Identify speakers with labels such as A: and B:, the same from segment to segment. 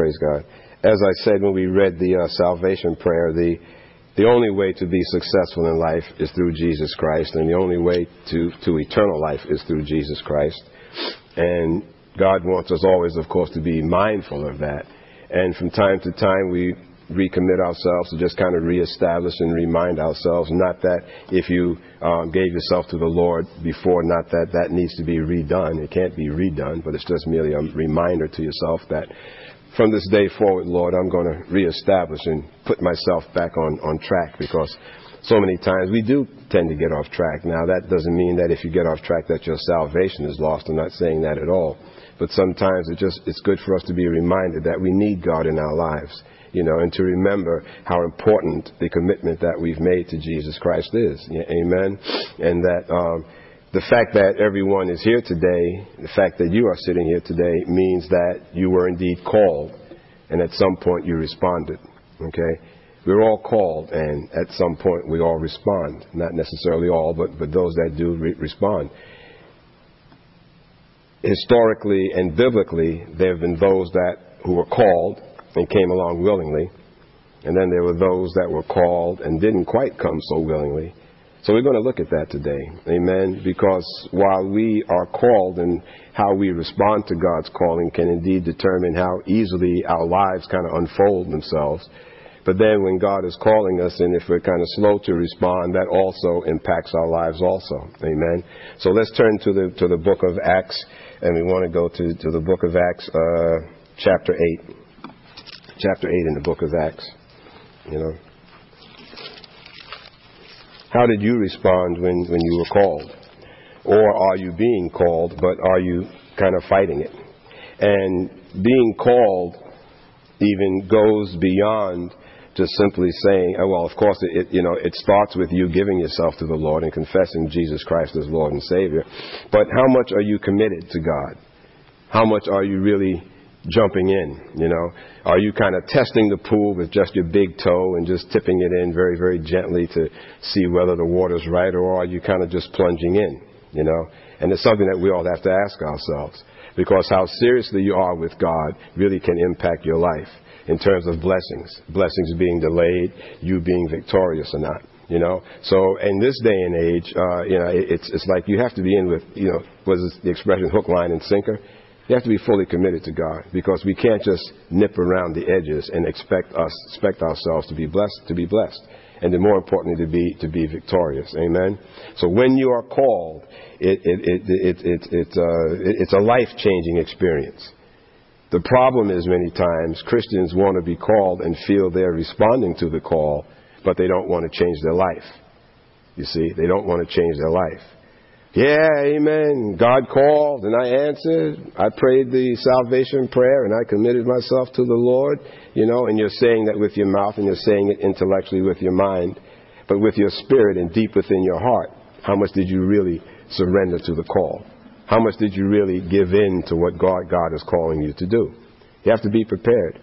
A: Praise God. As I said when we read the uh, salvation prayer, the the only way to be successful in life is through Jesus Christ, and the only way to, to eternal life is through Jesus Christ. And God wants us always, of course, to be mindful of that. And from time to time, we recommit ourselves to just kind of reestablish and remind ourselves. Not that if you um, gave yourself to the Lord before, not that that needs to be redone. It can't be redone, but it's just merely a reminder to yourself that from this day forward, Lord, I'm going to reestablish and put myself back on, on track because so many times we do tend to get off track. Now, that doesn't mean that if you get off track that your salvation is lost. I'm not saying that at all. But sometimes it just, it's good for us to be reminded that we need God in our lives, you know, and to remember how important the commitment that we've made to Jesus Christ is. Amen. And that, um, the fact that everyone is here today, the fact that you are sitting here today means that you were indeed called and at some point you responded. Okay? We're all called and at some point we all respond. Not necessarily all, but, but those that do re- respond. Historically and biblically, there have been those that who were called and came along willingly. And then there were those that were called and didn't quite come so willingly. So we're going to look at that today. Amen. Because while we are called and how we respond to God's calling can indeed determine how easily our lives kind of unfold themselves. But then when God is calling us and if we're kind of slow to respond, that also impacts our lives also. Amen. So let's turn to the, to the book of Acts and we want to go to, to the book of Acts, uh, chapter 8. Chapter 8 in the book of Acts. You know. How did you respond when, when you were called? Or are you being called, but are you kind of fighting it? And being called even goes beyond just simply saying, oh, well, of course, it, you know, it starts with you giving yourself to the Lord and confessing Jesus Christ as Lord and Savior. But how much are you committed to God? How much are you really jumping in, you know? Are you kind of testing the pool with just your big toe and just tipping it in very, very gently to see whether the water's right, or are you kind of just plunging in, you know? And it's something that we all have to ask ourselves because how seriously you are with God really can impact your life in terms of blessings. Blessings being delayed, you being victorious or not. You know, so in this day and age, uh, you know, it's it's like you have to be in with, you know, was the expression hook, line, and sinker? You have to be fully committed to God because we can't just nip around the edges and expect us expect ourselves to be blessed to be blessed. And then more importantly to be to be victorious. Amen. So when you are called, it, it, it, it, it, it, uh, it's a life changing experience. The problem is many times Christians want to be called and feel they're responding to the call, but they don't want to change their life. You see, they don't want to change their life. Yeah, amen. God called and I answered. I prayed the salvation prayer and I committed myself to the Lord. You know, and you're saying that with your mouth and you're saying it intellectually with your mind, but with your spirit and deep within your heart. How much did you really surrender to the call? How much did you really give in to what God, God is calling you to do? You have to be prepared.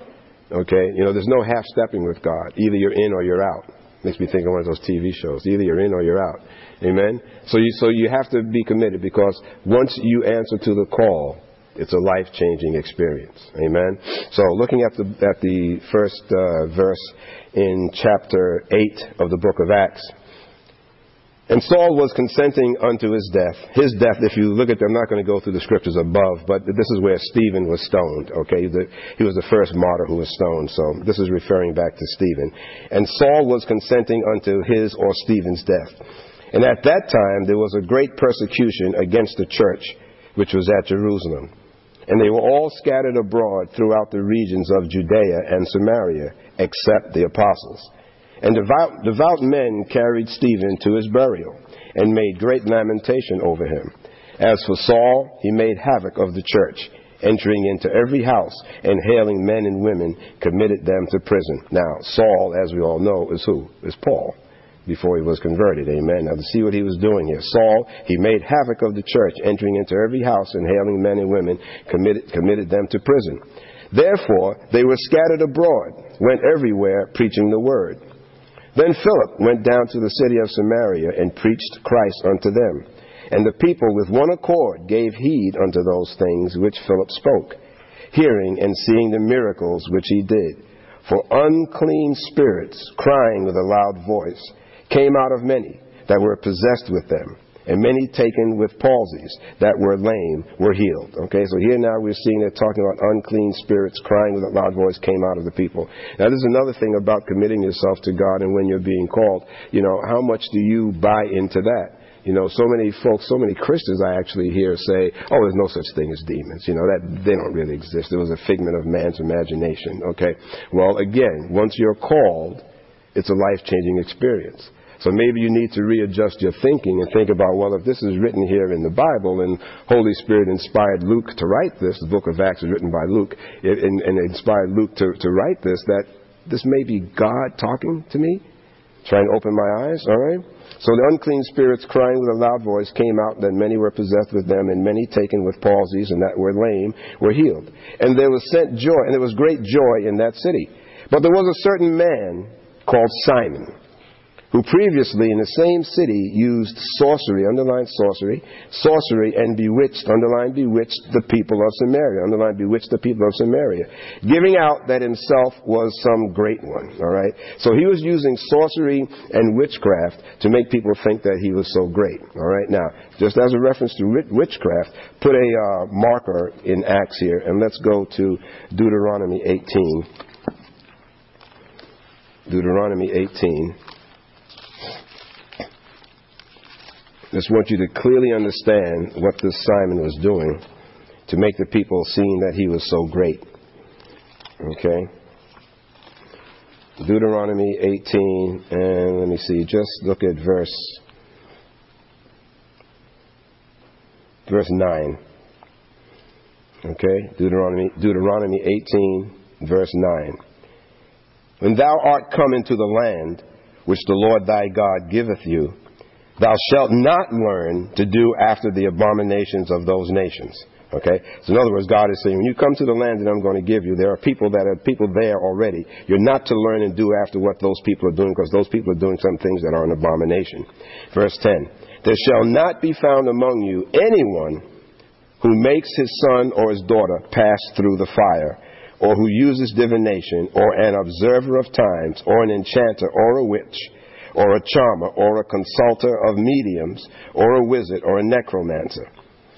A: Okay? You know, there's no half stepping with God. Either you're in or you're out. Makes me think of one of those TV shows. Either you're in or you're out. Amen. So you so you have to be committed because once you answer to the call, it's a life changing experience. Amen. So looking at the at the first uh, verse in chapter eight of the book of Acts. And Saul was consenting unto his death. His death, if you look at I'm not going to go through the scriptures above, but this is where Stephen was stoned, okay? He was the first martyr who was stoned, so this is referring back to Stephen. And Saul was consenting unto his or Stephen's death. And at that time, there was a great persecution against the church, which was at Jerusalem. And they were all scattered abroad throughout the regions of Judea and Samaria, except the apostles. And devout, devout men carried Stephen to his burial, and made great lamentation over him. As for Saul, he made havoc of the church, entering into every house, and hailing men and women, committed them to prison. Now, Saul, as we all know, is who? Is Paul before he was converted. Amen. Now, to see what he was doing here. Saul, he made havoc of the church, entering into every house and hailing men and women, committed, committed them to prison. Therefore, they were scattered abroad, went everywhere preaching the word. Then Philip went down to the city of Samaria and preached Christ unto them. And the people with one accord gave heed unto those things which Philip spoke. hearing and seeing the miracles which he did. For unclean spirits, crying with a loud voice, came out of many that were possessed with them and many taken with palsies that were lame were healed. Okay, so here now we're seeing it talking about unclean spirits crying with a loud voice came out of the people. Now, there's another thing about committing yourself to God and when you're being called. You know, how much do you buy into that? You know, so many folks, so many Christians I actually hear say, "Oh, there's no such thing as demons." You know, that they don't really exist. It was a figment of man's imagination. Okay. Well, again, once you're called, it's a life-changing experience. So maybe you need to readjust your thinking and think about, well, if this is written here in the Bible and Holy Spirit inspired Luke to write this, the book of Acts is written by Luke, and, and inspired Luke to, to write this, that this may be God talking to me, trying to open my eyes, all right? So the unclean spirits crying with a loud voice came out, then many were possessed with them, and many taken with palsies, and that were lame were healed. And there was sent joy, and there was great joy in that city. But there was a certain man called Simon who previously in the same city used sorcery, underline sorcery, sorcery and bewitched, underline bewitched the people of Samaria, underline bewitched the people of Samaria, giving out that himself was some great one, all right? So he was using sorcery and witchcraft to make people think that he was so great, all right? Now, just as a reference to witchcraft, put a uh, marker in Acts here, and let's go to Deuteronomy 18. Deuteronomy 18. Just want you to clearly understand what this Simon was doing to make the people seeing that he was so great. Okay? Deuteronomy 18, and let me see, just look at verse verse 9. Okay? Deuteronomy Deuteronomy 18, verse 9. When thou art come into the land which the Lord thy God giveth you, Thou shalt not learn to do after the abominations of those nations. Okay? So in other words, God is saying, when you come to the land that I'm going to give you, there are people that are people there already. You're not to learn and do after what those people are doing because those people are doing some things that are an abomination. Verse 10. There shall not be found among you anyone who makes his son or his daughter pass through the fire, or who uses divination, or an observer of times, or an enchanter, or a witch, or a charmer, or a consulter of mediums, or a wizard, or a necromancer.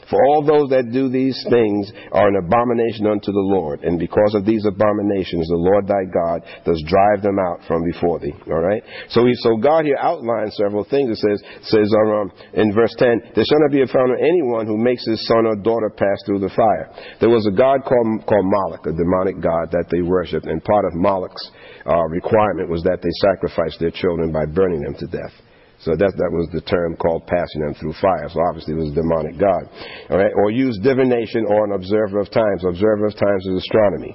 A: For all those that do these things are an abomination unto the Lord, and because of these abominations, the Lord thy God does drive them out from before thee. All right. So, he, so God here outlines several things. It says, says um, in verse ten, there shall not be found anyone who makes his son or daughter pass through the fire. There was a god called called Moloch, a demonic god that they worshipped, and part of Moloch's uh, requirement was that they sacrifice their children by burning them to death. So that, that was the term called passing them through fire. So obviously it was a demonic god. All right? Or use divination or an observer of times. Observer of times is astronomy.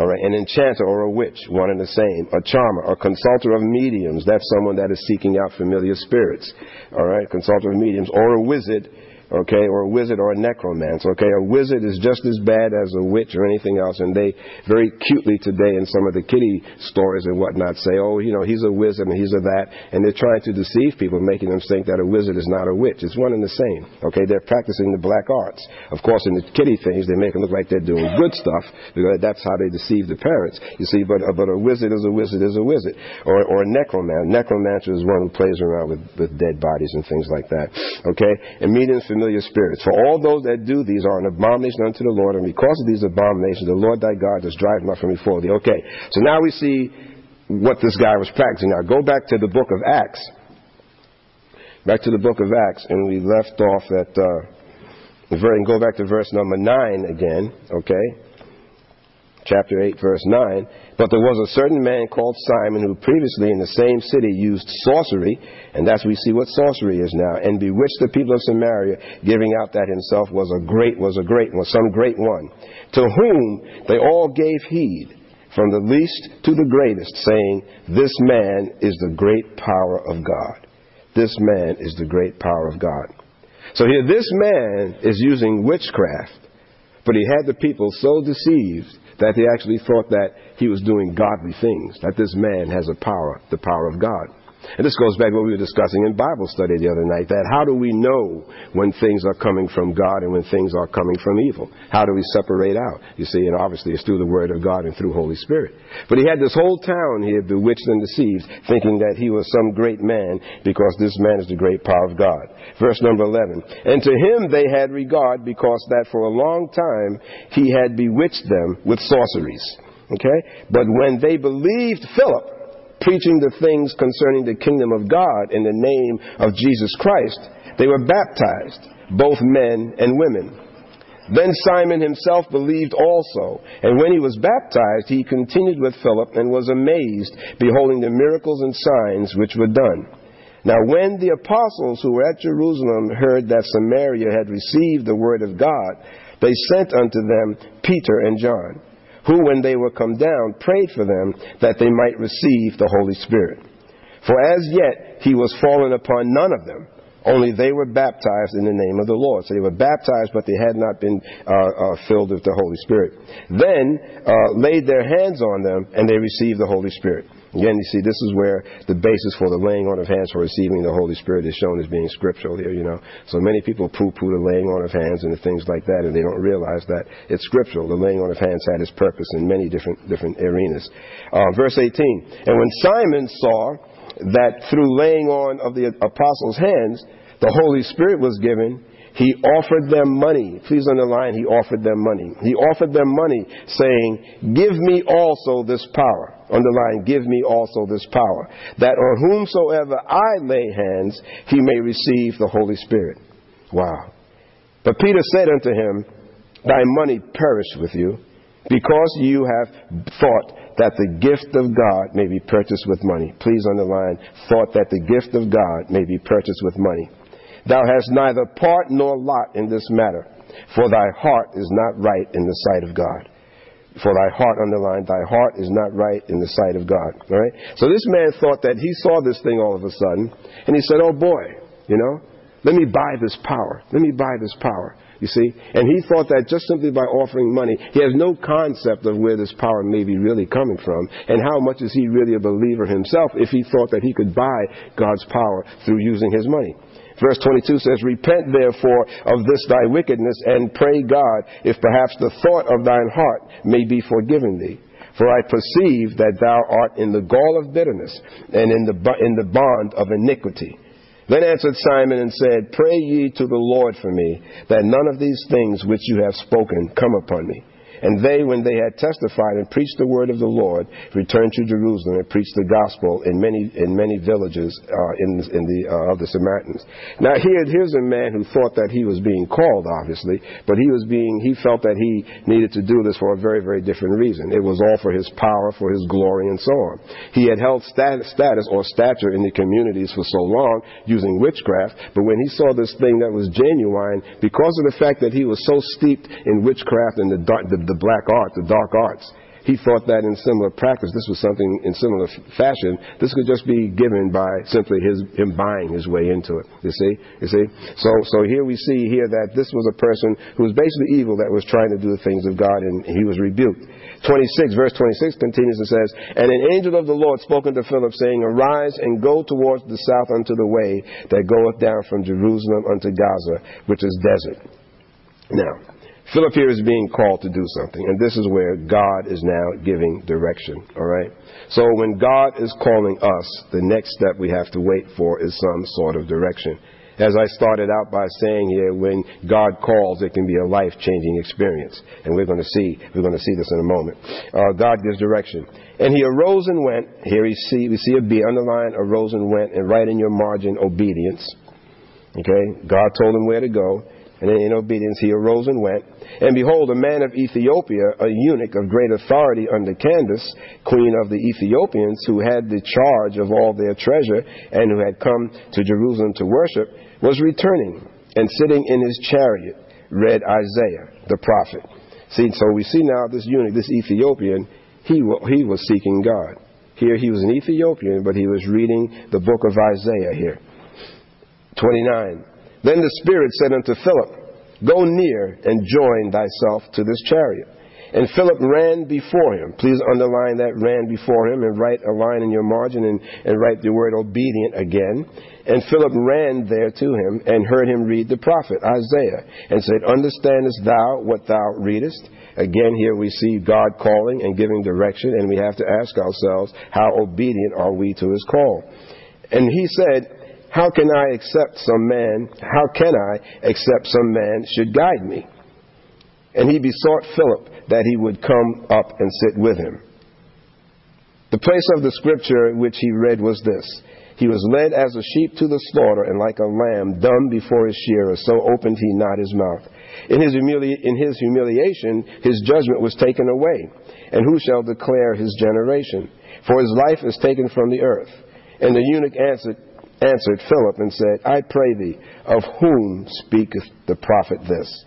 A: All right? An enchanter or a witch, one and the same. A charmer, a consulter of mediums. That's someone that is seeking out familiar spirits. All right? Consulter of mediums. Or a wizard okay, or a wizard or a necromancer, okay. A wizard is just as bad as a witch or anything else, and they very cutely today in some of the kiddie stories and whatnot say, oh, you know, he's a wizard and he's a that, and they're trying to deceive people, making them think that a wizard is not a witch. It's one and the same, okay. They're practicing the black arts. Of course, in the kiddie things, they make them look like they're doing good stuff because that's how they deceive the parents. You see, but but a wizard is a wizard is a wizard, or or a necromancer. Necromancer is one who plays around with with dead bodies and things like that, okay. And familiar spirits. For all those that do these are an abomination unto the Lord, and because of these abominations, the Lord thy God does drive them from before thee. Okay, so now we see what this guy was practicing. Now go back to the book of Acts. Back to the book of Acts, and we left off at, uh, and go back to verse number 9 again, okay? chapter 8, verse 9. But there was a certain man called Simon who previously in the same city used sorcery, and that's we see what sorcery is now, and bewitched the people of Samaria, giving out that himself was a great, was a great one, some great one, to whom they all gave heed, from the least to the greatest, saying, This man is the great power of God. This man is the great power of God. So here, this man is using witchcraft, but he had the people so deceived that they actually thought that he was doing godly things, that this man has a power, the power of God. And this goes back to what we were discussing in Bible study the other night that how do we know when things are coming from God and when things are coming from evil? How do we separate out? You see, and obviously it's through the Word of God and through Holy Spirit. But he had this whole town here bewitched and deceived, thinking that he was some great man because this man is the great power of God. Verse number 11. And to him they had regard because that for a long time he had bewitched them with sorceries. Okay? But when they believed Philip, preaching the things concerning the kingdom of God in the name of Jesus Christ, they were baptized, both men and women. Then Simon himself believed also, and when he was baptized, he continued with Philip and was amazed, beholding the miracles and signs which were done. Now, when the apostles who were at Jerusalem heard that Samaria had received the word of God, they sent unto them Peter and John who, when they were come down, prayed for them that they might receive the Holy Spirit. For as yet he was fallen upon none of them, only they were baptized in the name of the Lord. So they were baptized, but they had not been uh, uh, filled with the Holy Spirit. Then uh, laid their hands on them, and they received the Holy Spirit. Again, you see, this is where the basis for the laying on of hands for receiving the Holy Spirit is shown as being scriptural here, you know. So many people poo-poo the laying on of hands and the things like that, and they don't realize that it's scriptural. The laying on of hands had its purpose in many different, different arenas. Uh, verse 18, And when Simon saw that through laying on of the apostles' hands, the Holy Spirit was given, he offered them money. Please underline, he offered them money. He offered them money, saying, Give me also this power. Underline, give me also this power, that on whomsoever I lay hands, he may receive the Holy Spirit. Wow. But Peter said unto him, Thy money perish with you, because you have thought that the gift of God may be purchased with money. Please underline, thought that the gift of God may be purchased with money. Thou hast neither part nor lot in this matter, for thy heart is not right in the sight of God. For thy heart, underlined, thy heart is not right in the sight of God. All right? So this man thought that he saw this thing all of a sudden, and he said, Oh boy, you know, let me buy this power. Let me buy this power. You see? And he thought that just simply by offering money, he has no concept of where this power may be really coming from, and how much is he really a believer himself if he thought that he could buy God's power through using his money. Verse 22 says, Repent therefore of this thy wickedness, and pray God, if perhaps the thought of thine heart may be forgiven thee. For I perceive that thou art in the gall of bitterness, and in the, in the bond of iniquity. Then answered Simon and said, Pray ye to the Lord for me, that none of these things which you have spoken come upon me. And they, when they had testified and preached the word of the Lord, returned to Jerusalem and preached the gospel in many in many villages uh, in, in the uh, of the Samaritans. Now here here's a man who thought that he was being called, obviously, but he was being he felt that he needed to do this for a very very different reason. It was all for his power, for his glory, and so on. He had held status, status or stature in the communities for so long using witchcraft, but when he saw this thing that was genuine, because of the fact that he was so steeped in witchcraft and the, the the black art, the dark arts. He thought that in similar practice, this was something in similar fashion. This could just be given by simply his, him buying his way into it. You see? You see? So, so here we see here that this was a person who was basically evil that was trying to do the things of God and he was rebuked. 26, verse 26 continues and says, And an angel of the Lord spoke unto Philip, saying, Arise and go towards the south unto the way that goeth down from Jerusalem unto Gaza, which is desert. Now, Philip here is being called to do something, and this is where God is now giving direction, all right? So when God is calling us, the next step we have to wait for is some sort of direction. As I started out by saying here, when God calls, it can be a life changing experience. And we're going to see, we're going to see this in a moment. Uh, God gives direction. And he arose and went. Here we see, we see a B underline, arose and went, and write in your margin, obedience. Okay? God told him where to go. And in obedience he arose and went. And behold, a man of Ethiopia, a eunuch of great authority under Candace, queen of the Ethiopians, who had the charge of all their treasure, and who had come to Jerusalem to worship, was returning, and sitting in his chariot, read Isaiah the prophet. See, so we see now this eunuch, this Ethiopian, he, he was seeking God. Here he was an Ethiopian, but he was reading the book of Isaiah here. 29. Then the Spirit said unto Philip, Go near and join thyself to this chariot. And Philip ran before him. Please underline that ran before him and write a line in your margin and, and write the word obedient again. And Philip ran there to him and heard him read the prophet Isaiah and said, Understandest thou what thou readest? Again, here we see God calling and giving direction, and we have to ask ourselves, how obedient are we to his call? And he said, How can I accept some man? How can I accept some man should guide me? And he besought Philip that he would come up and sit with him. The place of the scripture which he read was this He was led as a sheep to the slaughter, and like a lamb dumb before his shearer, so opened he not his mouth. In his, humili- in his humiliation, his judgment was taken away. And who shall declare his generation? For his life is taken from the earth. And the eunuch answered, answered Philip and said, I pray thee, of whom speaketh the prophet this?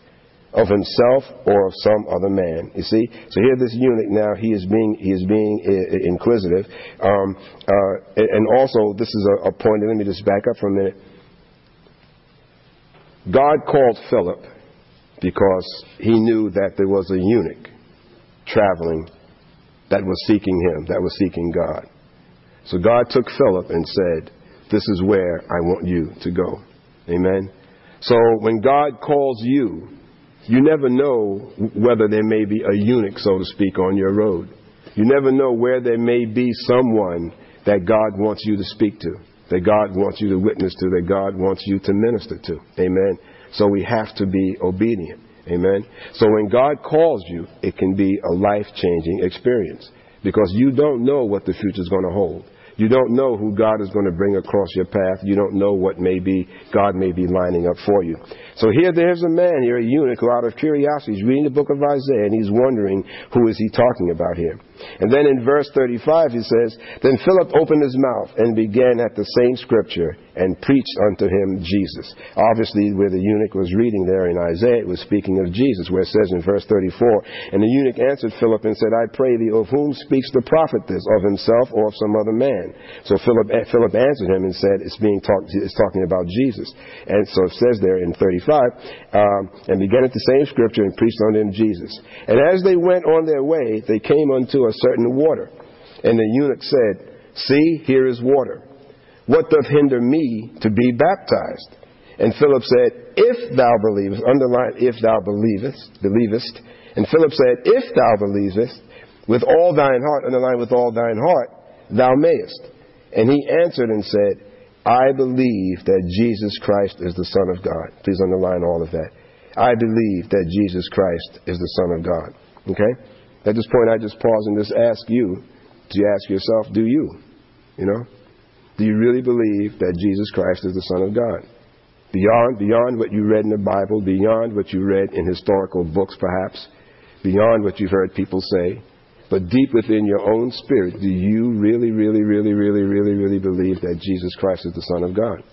A: Of himself or of some other man? You see, so here this eunuch now he is being he is being inquisitive, um, uh, and also this is a, a point. Let me just back up for a minute. God called Philip because he knew that there was a eunuch traveling that was seeking him, that was seeking God. So God took Philip and said, This is where I want you to go. Amen. So when God calls you, you never know whether there may be a eunuch, so to speak, on your road. You never know where there may be someone that God wants you to speak to, that God wants you to witness to, that God wants you to minister to. Amen. So we have to be obedient. Amen. So when God calls you, it can be a life changing experience because you don't know what the future is going to hold. You don't know who God is going to bring across your path. You don't know what may be God may be lining up for you. So here there's a man here, a eunuch, who out of curiosity is reading the book of Isaiah and he's wondering who is he talking about here. And then in verse 35 he says, Then Philip opened his mouth and began at the same scripture and preached unto him Jesus. Obviously, where the eunuch was reading there in Isaiah, it was speaking of Jesus, where it says in verse 34, And the eunuch answered Philip and said, I pray thee, of whom speaks the prophet this, of himself or of some other man? So Philip, eh, Philip answered him and said, It's being talked, it's talking about Jesus. And so it says there in 35, um, and began at the same scripture and preached unto him Jesus. And as they went on their way, they came unto a certain water. And the eunuch said, See, here is water. What doth hinder me to be baptized? And Philip said, If thou believest, underline, if thou believest, believest. And Philip said, If thou believest, with all thine heart, underline, with all thine heart, thou mayest. And he answered and said, I believe that Jesus Christ is the Son of God. Please underline all of that. I believe that Jesus Christ is the Son of God. Okay? At this point, I just pause and just ask you to ask yourself, do you? You know? Do you really believe that Jesus Christ is the Son of God? Beyond, beyond what you read in the Bible, beyond what you read in historical books perhaps, beyond what you've heard people say, but deep within your own spirit, do you really, really, really, really, really, really believe that Jesus Christ is the Son of God?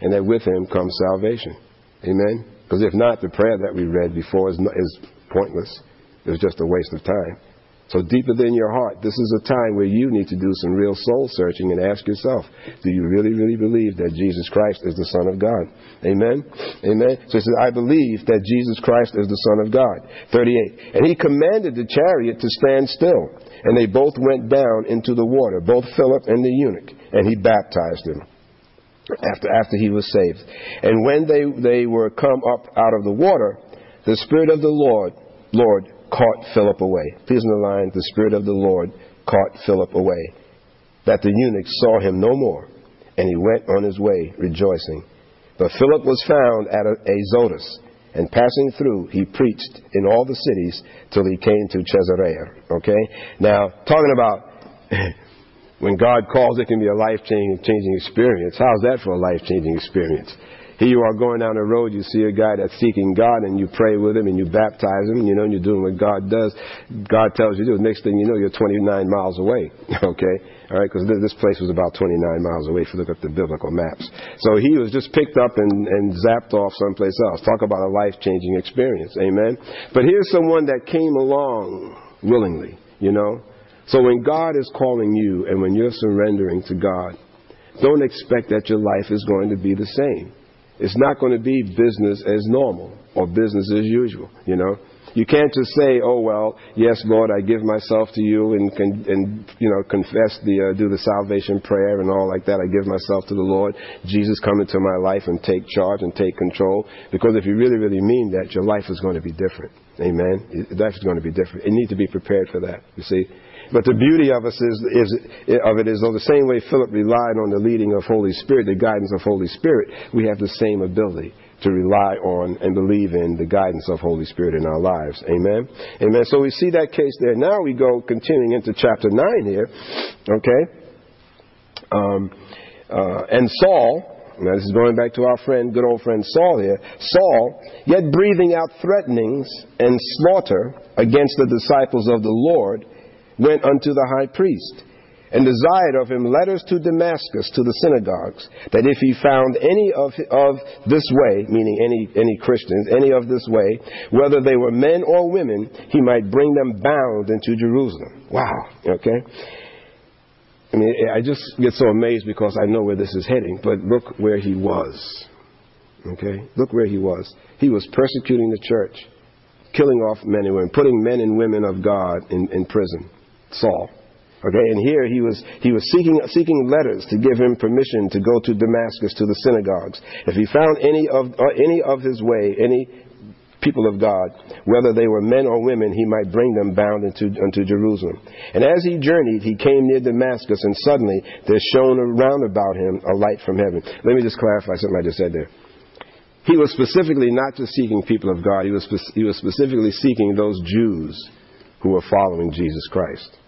A: And that with him comes salvation. Amen? Because if not, the prayer that we read before is, is pointless. It was just a waste of time. So deep within your heart, this is a time where you need to do some real soul searching and ask yourself, do you really, really believe that Jesus Christ is the Son of God? Amen? Amen? So he says, I believe that Jesus Christ is the Son of God. 38. And he commanded the chariot to stand still. And they both went down into the water, both Philip and the eunuch, and he baptized him after, after he was saved. And when they, they were come up out of the water, the Spirit of the Lord, Lord caught Philip away. Please underline, the Spirit of the Lord caught Philip away. That the eunuch saw him no more, and he went on his way rejoicing. But Philip was found at Azotus, and passing through, he preached in all the cities till he came to Caesarea. Okay? Now, talking about when God calls, it can be a life changing experience. How's that for a life changing experience? Here you are going down the road, you see a guy that's seeking God, and you pray with him, and you baptize him, you know, and you're doing what God does. God tells you to do. Next thing you know, you're 29 miles away. okay? All right? Because this place was about 29 miles away if you look at the biblical maps. So he was just picked up and, and zapped off someplace else. Talk about a life changing experience. Amen? But here's someone that came along willingly, you know? So when God is calling you and when you're surrendering to God, don't expect that your life is going to be the same. It's not going to be business as normal or business as usual, you know. You can't just say, "Oh well, yes, Lord, I give myself to you," and and you know confess the uh, do the salvation prayer and all like that. I give myself to the Lord. Jesus, come into my life and take charge and take control. Because if you really, really mean that, your life is going to be different. Amen. Your life is going to be different. You need to be prepared for that. You see. But the beauty of us is, is of it is, though the same way Philip relied on the leading of Holy Spirit, the guidance of Holy Spirit, we have the same ability to rely on and believe in the guidance of Holy Spirit in our lives. Amen. Amen. So we see that case there. Now we go continuing into chapter nine here. Okay. Um, uh, and Saul. Now this is going back to our friend, good old friend Saul here. Saul, yet breathing out threatenings and slaughter against the disciples of the Lord, went unto the high priest and desired of him letters to Damascus, to the synagogues, that if he found any of, of this way, meaning any, any Christians, any of this way, whether they were men or women, he might bring them bound into Jerusalem. Wow, okay? I mean, I just get so amazed because I know where this is heading, but look where he was. Okay? Look where he was. He was persecuting the church, killing off men and women, putting men and women of God in, in prison. Saul. Okay, and here he was he was seeking seeking letters to give him permission to go to Damascus to the synagogues. If he found any of uh, any of his way, any people of God, whether they were men or women, he might bring them bound into unto Jerusalem. And as he journeyed, he came near Damascus, and suddenly there shone around about him a light from heaven. Let me just clarify something I just said there. He was specifically not just seeking people of God; he was he was specifically seeking those Jews who were following Jesus Christ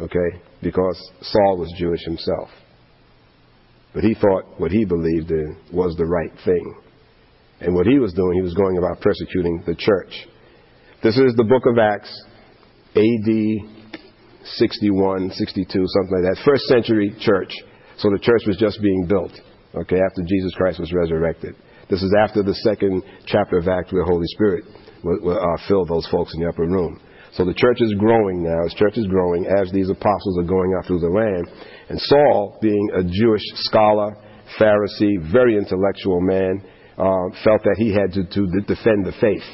A: okay, because Saul was Jewish himself. But he thought what he believed in was the right thing. And what he was doing, he was going about persecuting the church. This is the book of Acts, AD 61, 62, something like that. First century church. So the church was just being built, okay, after Jesus Christ was resurrected. This is after the second chapter of Acts where the Holy Spirit will, uh, fill those folks in the upper room. So the church is growing now. The church is growing as these apostles are going out through the land. And Saul, being a Jewish scholar, Pharisee, very intellectual man, uh, felt that he had to, to defend the faith,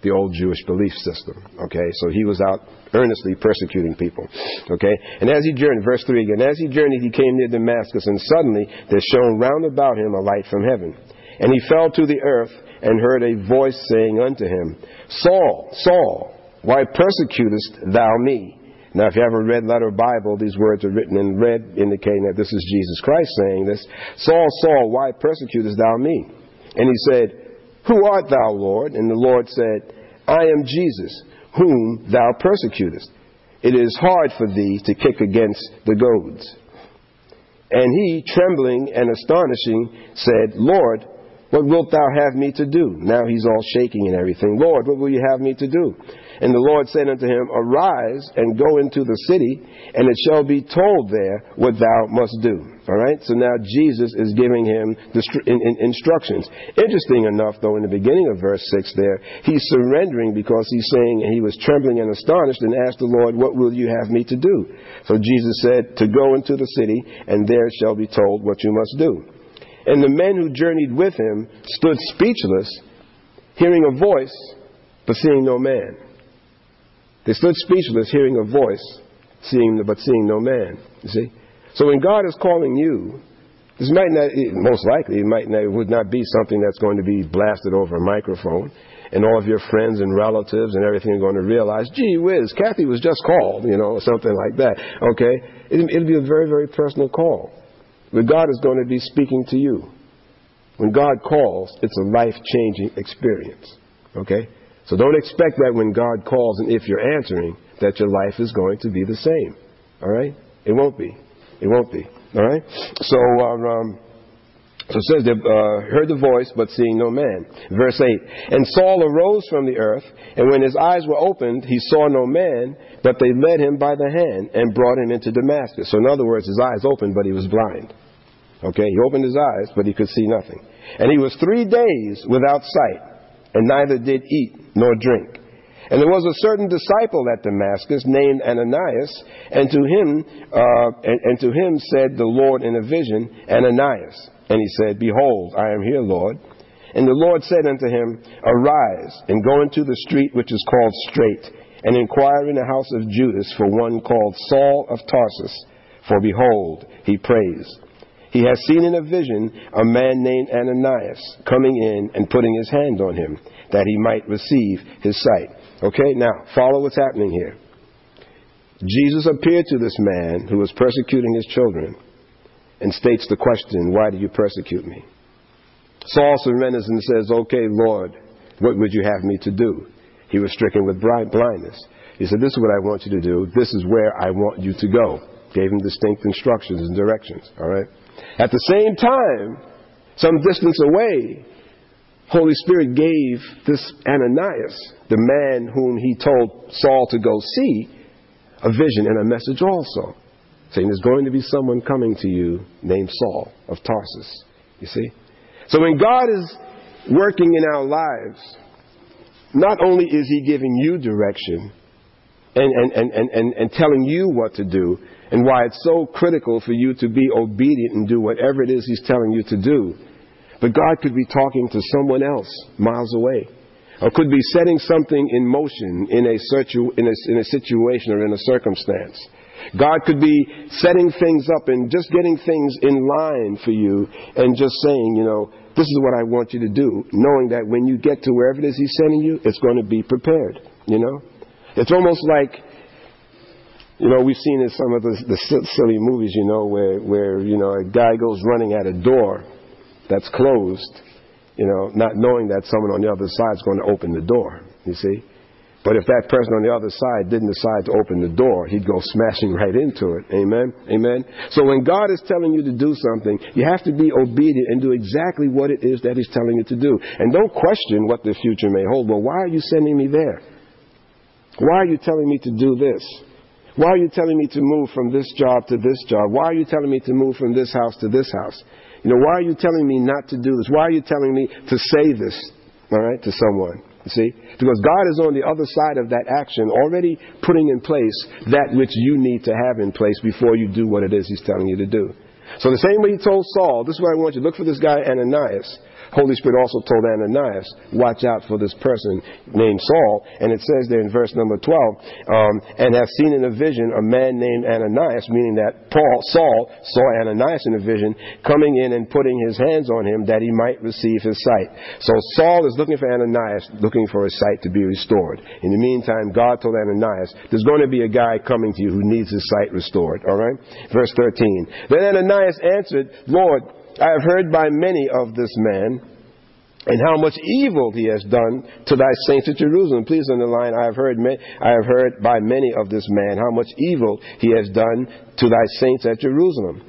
A: the old Jewish belief system. Okay, so he was out earnestly persecuting people. Okay, and as he journeyed, verse 3 again, as he journeyed, he came near Damascus, and suddenly there shone round about him a light from heaven. And he fell to the earth and heard a voice saying unto him, Saul, Saul, why persecutest thou me? Now, if you have a red letter Bible, these words are written in red, indicating that this is Jesus Christ saying this. Saul, Saul, why persecutest thou me? And he said, Who art thou, Lord? And the Lord said, I am Jesus, whom thou persecutest. It is hard for thee to kick against the goads. And he, trembling and astonishing, said, Lord, what wilt thou have me to do? Now he's all shaking and everything. Lord, what will you have me to do? And the Lord said unto him, Arise and go into the city, and it shall be told there what thou must do. All right? So now Jesus is giving him instructions. Interesting enough, though, in the beginning of verse 6 there, he's surrendering because he's saying, and he was trembling and astonished and asked the Lord, What will you have me to do? So Jesus said, To go into the city, and there shall be told what you must do. And the men who journeyed with him stood speechless, hearing a voice, but seeing no man. They stood speechless, hearing a voice, seeing but seeing no man. You see? So when God is calling you, this might not, most likely, it might not, it would not be something that's going to be blasted over a microphone, and all of your friends and relatives and everything are going to realize, gee whiz, Kathy was just called, you know, or something like that. Okay, it, it'll be a very, very personal call. But God is going to be speaking to you. When God calls, it's a life-changing experience. Okay? So don't expect that when God calls and if you're answering, that your life is going to be the same. All right? It won't be. It won't be. All right? So, uh, um, so it says they uh, heard the voice, but seeing no man. Verse 8. And Saul arose from the earth, and when his eyes were opened, he saw no man, but they led him by the hand and brought him into Damascus. So in other words, his eyes opened, but he was blind. Okay, he opened his eyes, but he could see nothing. And he was three days without sight, and neither did eat nor drink. And there was a certain disciple at Damascus named Ananias, and to him, uh, and, and to him said the Lord in a vision, Ananias. And he said, Behold, I am here, Lord. And the Lord said unto him, Arise, and go into the street which is called Straight, and inquire in the house of Judas for one called Saul of Tarsus. For behold, he prays. He has seen in a vision a man named Ananias coming in and putting his hand on him, that he might receive his sight. Okay, now follow what's happening here. Jesus appeared to this man who was persecuting his children and states the question, Why do you persecute me? Saul surrenders and says, Okay, Lord, what would you have me to do? He was stricken with blindness. He said, This is what I want you to do. This is where I want you to go. Gave him distinct instructions and directions. All right? At the same time, some distance away, Holy Spirit gave this Ananias, the man whom he told Saul to go see, a vision and a message also, saying there's going to be someone coming to you named Saul of Tarsus. You see? So when God is working in our lives, not only is He giving you direction and, and, and, and, and, telling you what to do, and why it's so critical for you to be obedient and do whatever it is He's telling you to do, but God could be talking to someone else miles away or could be setting something in motion in a, situ- in, a, in a situation or in a circumstance. God could be setting things up and just getting things in line for you and just saying, you know, this is what I want you to do, knowing that when you get to wherever it is He's sending you, it's going to be prepared, you know? It's almost like, you know, we've seen in some of the, the silly movies, you know, where, where, you know, a guy goes running at a door that's closed you know, not knowing that someone on the other side is going to open the door, you see. But if that person on the other side didn't decide to open the door, he'd go smashing right into it. Amen? Amen? So when God is telling you to do something, you have to be obedient and do exactly what it is that He's telling you to do. And don't question what the future may hold. Well, why are you sending me there? Why are you telling me to do this? Why are you telling me to move from this job to this job? Why are you telling me to move from this house to this house? You know, why are you telling me not to do this? Why are you telling me to say this, all right, to someone? You see? Because God is on the other side of that action, already putting in place that which you need to have in place before you do what it is He's telling you to do. So the same way He told Saul, this is what I want you to look for this guy Ananias. Holy Spirit also told Ananias, watch out for this person named Saul. And it says there in verse number 12, um, and have seen in a vision a man named Ananias, meaning that Paul, Saul saw Ananias in a vision coming in and putting his hands on him that he might receive his sight. So Saul is looking for Ananias, looking for his sight to be restored. In the meantime, God told Ananias, there's going to be a guy coming to you who needs his sight restored. All right? Verse 13. Then Ananias answered, Lord, I have heard by many of this man and how much evil he has done to thy saints at Jerusalem. Please underline, I have heard, I have heard by many of this man how much evil he has done to thy saints at Jerusalem.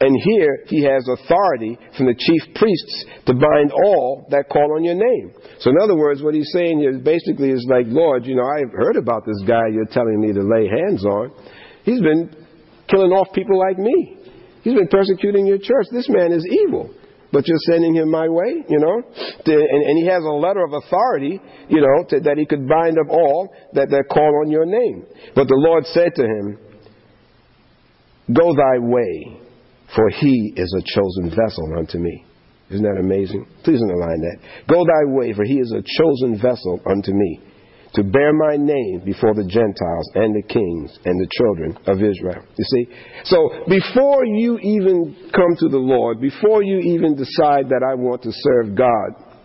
A: And here he has authority from the chief priests to bind all that call on your name. So in other words, what he's saying here basically is like, Lord, you know, I've heard about this guy you're telling me to lay hands on. He's been killing off people like me. He's been persecuting your church. This man is evil. But you're sending him my way, you know? To, and, and, he has a letter of authority, you know, to, that he could bind up all that, that call on your name. But the Lord said to him, Go thy way, for he is a chosen vessel unto me. Isn't that amazing? Please underline that. Go thy way, for he is a chosen vessel unto me to bear my name before the Gentiles and the kings and the children of Israel. You see? So before you even come to the Lord, before you even decide that I want to serve God,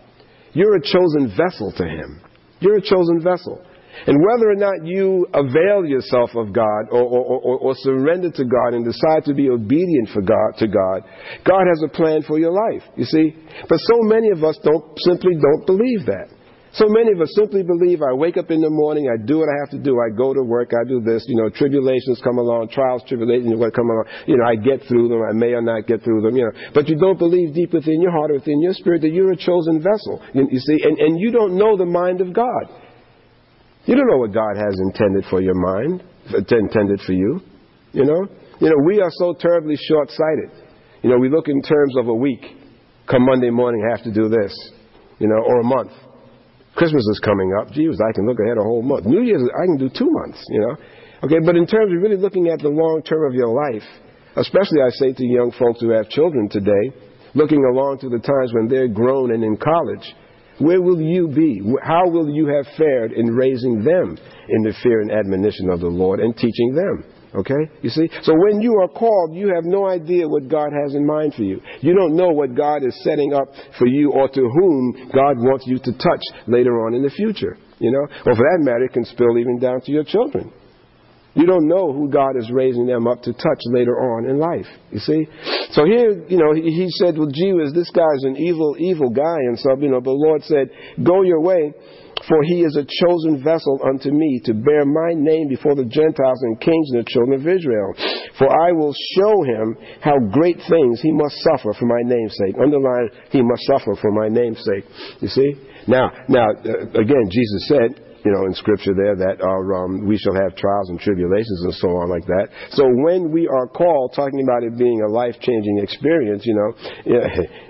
A: you're a chosen vessel to Him. You're a chosen vessel. And whether or not you avail yourself of God or, or, or, or, surrender to God and decide to be obedient for God to God, God has a plan for your life, you see. But so many of us don't simply don't believe that. So many of us simply believe I wake up in the morning, I do what I have to do, I go to work, I do this, you know, tribulations come along, trials, tribulations come along, you know, I get through them, I may or not get through them, you know. But you don't believe deep within your heart or within your spirit that you're a chosen vessel. You, you see, and, and you don't know the mind of God. You don't know what God has intended for your mind, uh, intended for you. You know? You know, we are so terribly short sighted. You know, we look in terms of a week. Come Monday morning, I have to do this. You know, or a month Christmas is coming up. Gee, I can look ahead a whole month. New Year's, I can do two months, you know. Okay, but in terms of really looking at the long term of your life, especially I say to young folks who have children today, looking along to the times when they're grown and in college, where will you be? How will you have fared in raising them in the fear and admonition of the Lord and teaching them? Okay? You see? So when you are called, you have no idea what God has in mind for you. You don't know what God is setting up for you or to whom God wants you to touch later on in the future. You know? Or for that matter, it can spill even down to your children. You don't know who God is raising them up to touch later on in life. You see? So here, you know, he, said, well, gee whiz, this guy's an evil, evil guy and stuff, you know, but the Lord said, go your way, for he is a chosen vessel unto me to bear my name before the Gentiles and kings and the children of Israel. For I will show him how great things he must suffer for my name's sake. Underline, he must suffer for my name's sake. You see? Now, now, uh, again, Jesus said, you know, in scripture there that are, um, we shall have trials and tribulations and so on like that. So when we are called, talking about it being a life changing experience, you know,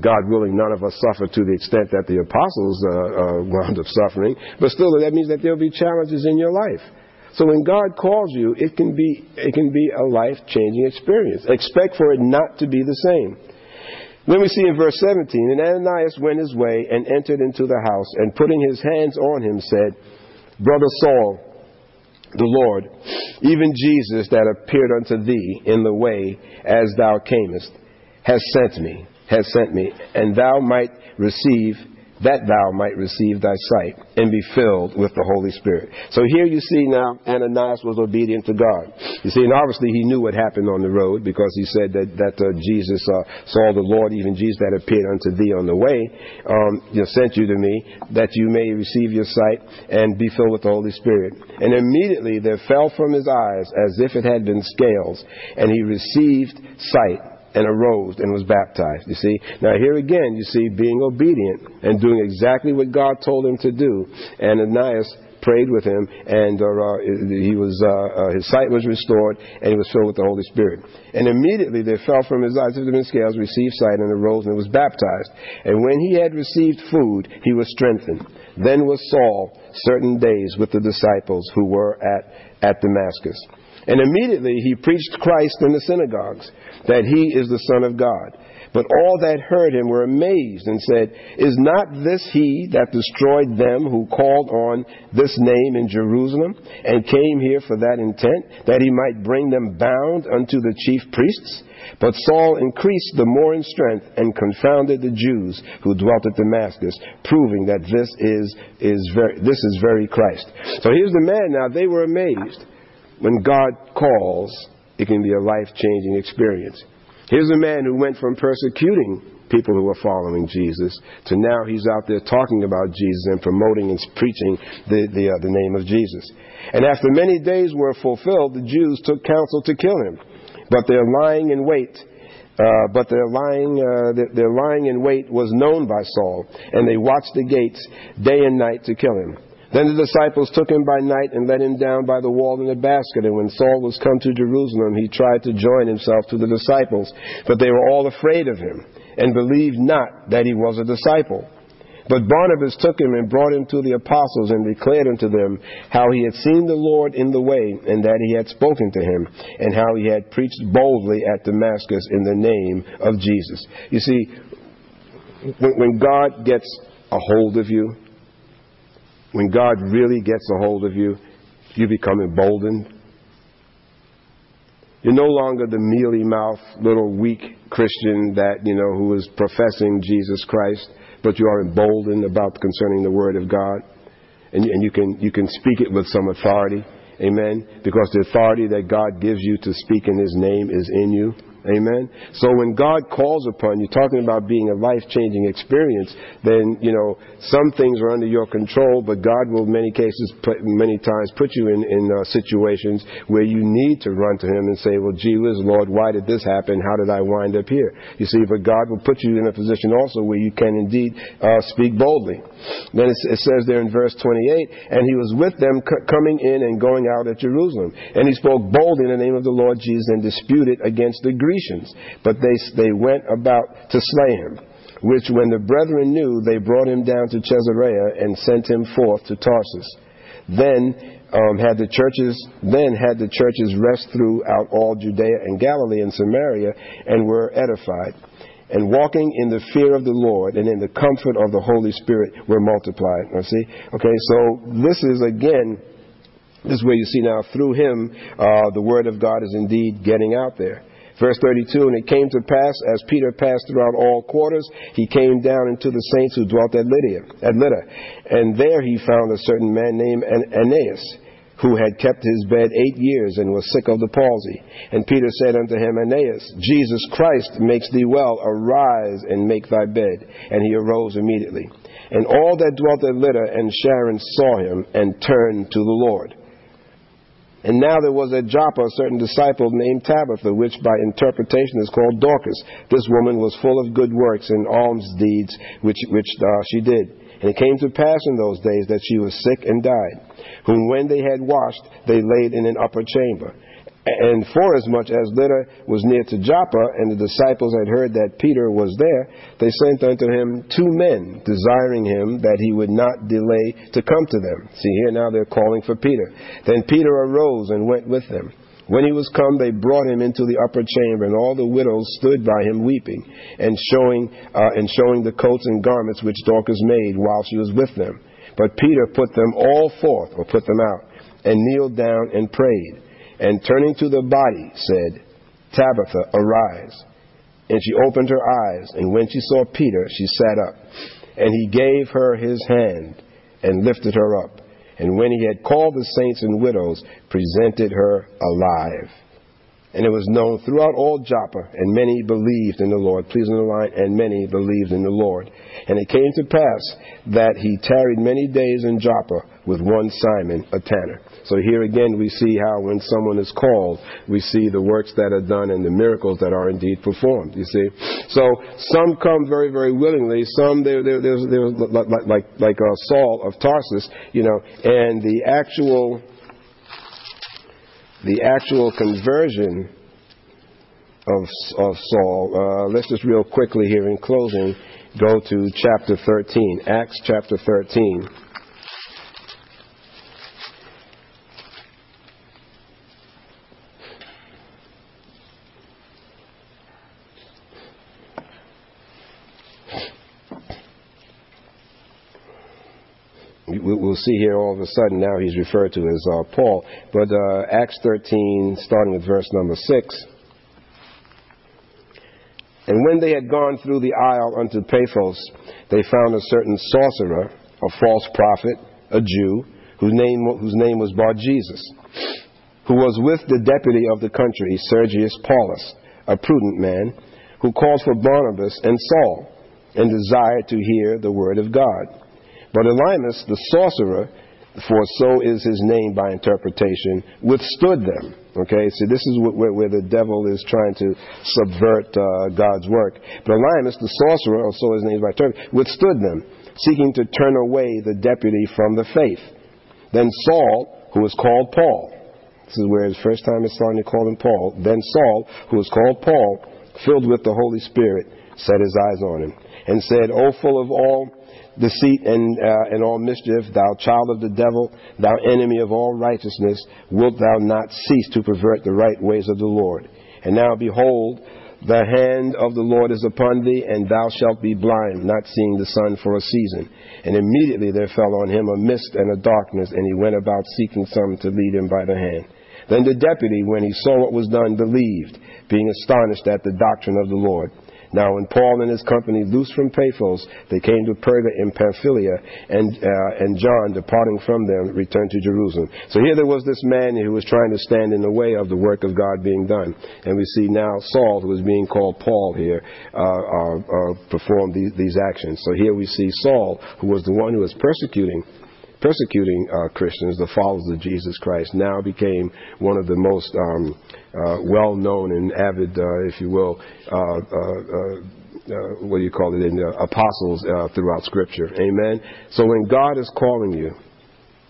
A: God willing, none of us suffer to the extent that the apostles uh, uh, wound up suffering, but still, that means that there'll be challenges in your life. So when God calls you, it can be it can be a life changing experience. Expect for it not to be the same. Then we see in verse 17, and Ananias went his way and entered into the house, and putting his hands on him said, Brother Saul, the Lord, even Jesus that appeared unto thee in the way as thou camest, has sent me, has sent me, and thou might receive that thou might receive thy sight and be filled with the Holy Spirit. So here you see now Ananias was obedient to God. You see, and obviously he knew what happened on the road because he said that, that uh, Jesus uh, saw the Lord, even Jesus that appeared unto thee on the way, um, you know, sent you to me that you may receive your sight and be filled with the Holy Spirit. And immediately there fell from his eyes as if it had been scales, and he received sight and arose and was baptized. You see? Now, here again, you see, being obedient and doing exactly what God told him to do. And Ananias prayed with him, and uh, uh, he was, uh, uh, his sight was restored, and he was filled with the Holy Spirit. And immediately there fell from his eyes fifty scales, received sight, and arose and was baptized. And when he had received food, he was strengthened. Then was Saul certain days with the disciples who were at, at Damascus. And immediately he preached Christ in the synagogues, that he is the Son of God. But all that heard him were amazed and said, Is not this he that destroyed them who called on this name in Jerusalem and came here for that intent, that he might bring them bound unto the chief priests? But Saul increased the more in strength and confounded the Jews who dwelt at Damascus, proving that this is, is very, this is very Christ. So here's the man now. They were amazed when God calls, it can be a life changing experience. Here's a man who went from persecuting people who were following Jesus to now he's out there talking about Jesus and promoting and preaching the, the, uh, the name of Jesus. And after many days were fulfilled, the Jews took counsel to kill him. But their lying in wait uh, but their lying, uh, their, their lying in wait was known by Saul, and they watched the gates day and night to kill him. Then the disciples took him by night and let him down by the wall in a basket. And when Saul was come to Jerusalem, he tried to join himself to the disciples. But they were all afraid of him and believed not that he was a disciple. But Barnabas took him and brought him to the apostles and declared unto them how he had seen the Lord in the way and that he had spoken to him and how he had preached boldly at Damascus in the name of Jesus. You see, when God gets a hold of you, when God really gets a hold of you, you become emboldened. You're no longer the mealy mouthed little weak Christian that, you know, who is professing Jesus Christ, but you are emboldened about concerning the Word of God. And, and you, can, you can speak it with some authority. Amen. Because the authority that God gives you to speak in His name is in you. Amen. So when God calls upon you, talking about being a life changing experience, then, you know, some things are under your control, but God will, many cases, put, many times, put you in, in uh, situations where you need to run to Him and say, well, gee whiz, Lord, why did this happen? How did I wind up here? You see, but God will put you in a position also where you can indeed uh, speak boldly. Then it, it, says there in verse 28, and He was with them c- coming in and going out at Jerusalem. And He spoke boldly in the name of the Lord Jesus and disputed against the But they, they went about to slay him. Which when the brethren knew, they brought him down to Caesarea and sent him forth to Tarsus. Then um, had the churches then had the churches rest throughout all Judea and Galilee and Samaria and were edified. and walking in the fear of the Lord and in the comfort of the Holy Spirit were multiplied. Now, see? Okay, so this is again, this is where you see now through him, uh, the word of God is indeed getting out there. Verse 32, and it came to pass, as Peter passed throughout all quarters, he came down into the saints who dwelt at Lydia, at Lydda. And there he found a certain man named Aeneas, who had kept his bed eight years and was sick of the palsy. And Peter said unto him, Aeneas, Jesus Christ makes thee well. Arise and make thy bed. And he arose immediately. And all that dwelt at Lydda and Sharon saw him and turned to the Lord. And now there was at Joppa a certain disciple named Tabitha, which by interpretation is called Dorcas. This woman was full of good works and alms deeds, which, which uh, she did. And it came to pass in those days that she was sick and died, whom when they had washed, they laid in an upper chamber. And forasmuch as Lydda was near to Joppa, and the disciples had heard that Peter was there, they sent unto him two men, desiring him that he would not delay to come to them. See, here now they're calling for Peter. Then Peter arose and went with them. When he was come, they brought him into the upper chamber, and all the widows stood by him weeping, and showing, uh, and showing the coats and garments which Dorcas made while she was with them. But Peter put them all forth, or put them out, and kneeled down and prayed and turning to the body said, Tabitha, arise. And she opened her eyes, and when she saw Peter, she sat up. And he gave her his hand and lifted her up. And when he had called the saints and widows, presented her alive. And it was known throughout all Joppa, and many believed in the Lord. Please underline, and many believed in the Lord. And it came to pass that he tarried many days in Joppa with one Simon, a tanner. So here again we see how when someone is called, we see the works that are done and the miracles that are indeed performed. You see, so some come very, very willingly. Some they're, they're, they're, they're like like like uh, Saul of Tarsus, you know, and the actual the actual conversion of, of Saul. Uh, let's just real quickly here in closing go to chapter 13, Acts chapter 13. we'll see here all of a sudden now he's referred to as uh, Paul. But uh, Acts 13, starting with verse number 6. And when they had gone through the isle unto Paphos, they found a certain sorcerer, a false prophet, a Jew, whose name, whose name was Bar Jesus, who was with the deputy of the country, Sergius Paulus, a prudent man, who called for Barnabas and Saul, and desired to hear the word of God. But Elymas, the sorcerer, for so is his name by interpretation, withstood them. Okay, so this is where, where the devil is trying to subvert uh, God's work. But Elymas, the sorcerer, or so his name by interpretation, withstood them, seeking to turn away the deputy from the faith. Then Saul, who was called Paul, this is where his first time is starting to call him Paul. Then Saul, who was called Paul, filled with the Holy Spirit, set his eyes on him, and said, O full of all deceit and, uh, and all mischief, thou child of the devil, thou enemy of all righteousness, wilt thou not cease to pervert the right ways of the Lord? And now behold, the hand of the Lord is upon thee, and thou shalt be blind, not seeing the sun for a season. And immediately there fell on him a mist and a darkness, and he went about seeking some to lead him by the hand. Then the deputy, when he saw what was done, believed, being astonished at the doctrine of the Lord. Now, when Paul and his company loosed from Paphos, they came to Perga in Pamphylia, and, uh, and John, departing from them, returned to Jerusalem. So here there was this man who was trying to stand in the way of the work of God being done. And we see now Saul, who is being called Paul here, uh, uh, uh perform these, these actions. So here we see Saul, who was the one who was persecuting persecuting uh, Christians, the followers of Jesus Christ, now became one of the most um, uh, well known and avid, uh, if you will, uh, uh, what do you call it, in apostles throughout Scripture. Amen. So when God is calling you,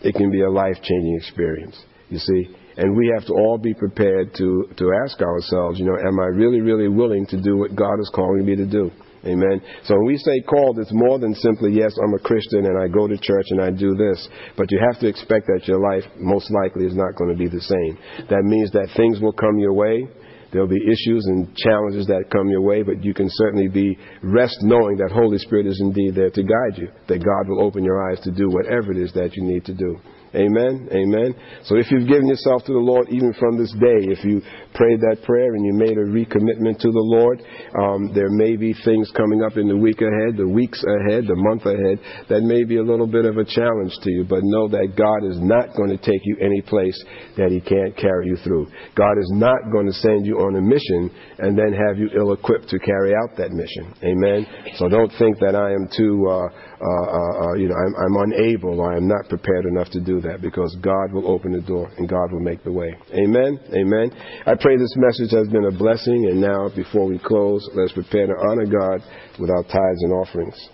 A: it can be a life changing experience. You see, and we have to all be prepared to to ask ourselves, you know, am I really, really willing to do what God is calling me to do? Amen. So when we say called, it's more than simply, yes, I'm a Christian and I go to church and I do this. But you have to expect that your life most likely is not going to be the same. That means that things will come your way There'll be issues and challenges that come your way, but you can certainly be rest knowing that Holy Spirit is indeed there to guide you, that God will open your eyes to do whatever it is that you need to do. Amen. Amen. So if you've given yourself to the Lord, even from this day, if you prayed that prayer and you made a recommitment to the Lord, um, there may be things coming up in the week ahead, the weeks ahead, the month ahead, that may be a little bit of a challenge to you. But know that God is not going to take you any place that He can't carry you through. God is not going to send you on a mission and then have you ill equipped to carry out that mission. Amen. So don't think that I am too, uh, Uh, uh, uh, you know, I'm, I'm unable or I'm not prepared enough to do that because God will open the door and God will make the way. Amen. Amen. I pray this message has been a blessing. And now, before we close, let's prepare to honor God with our tithes and offerings.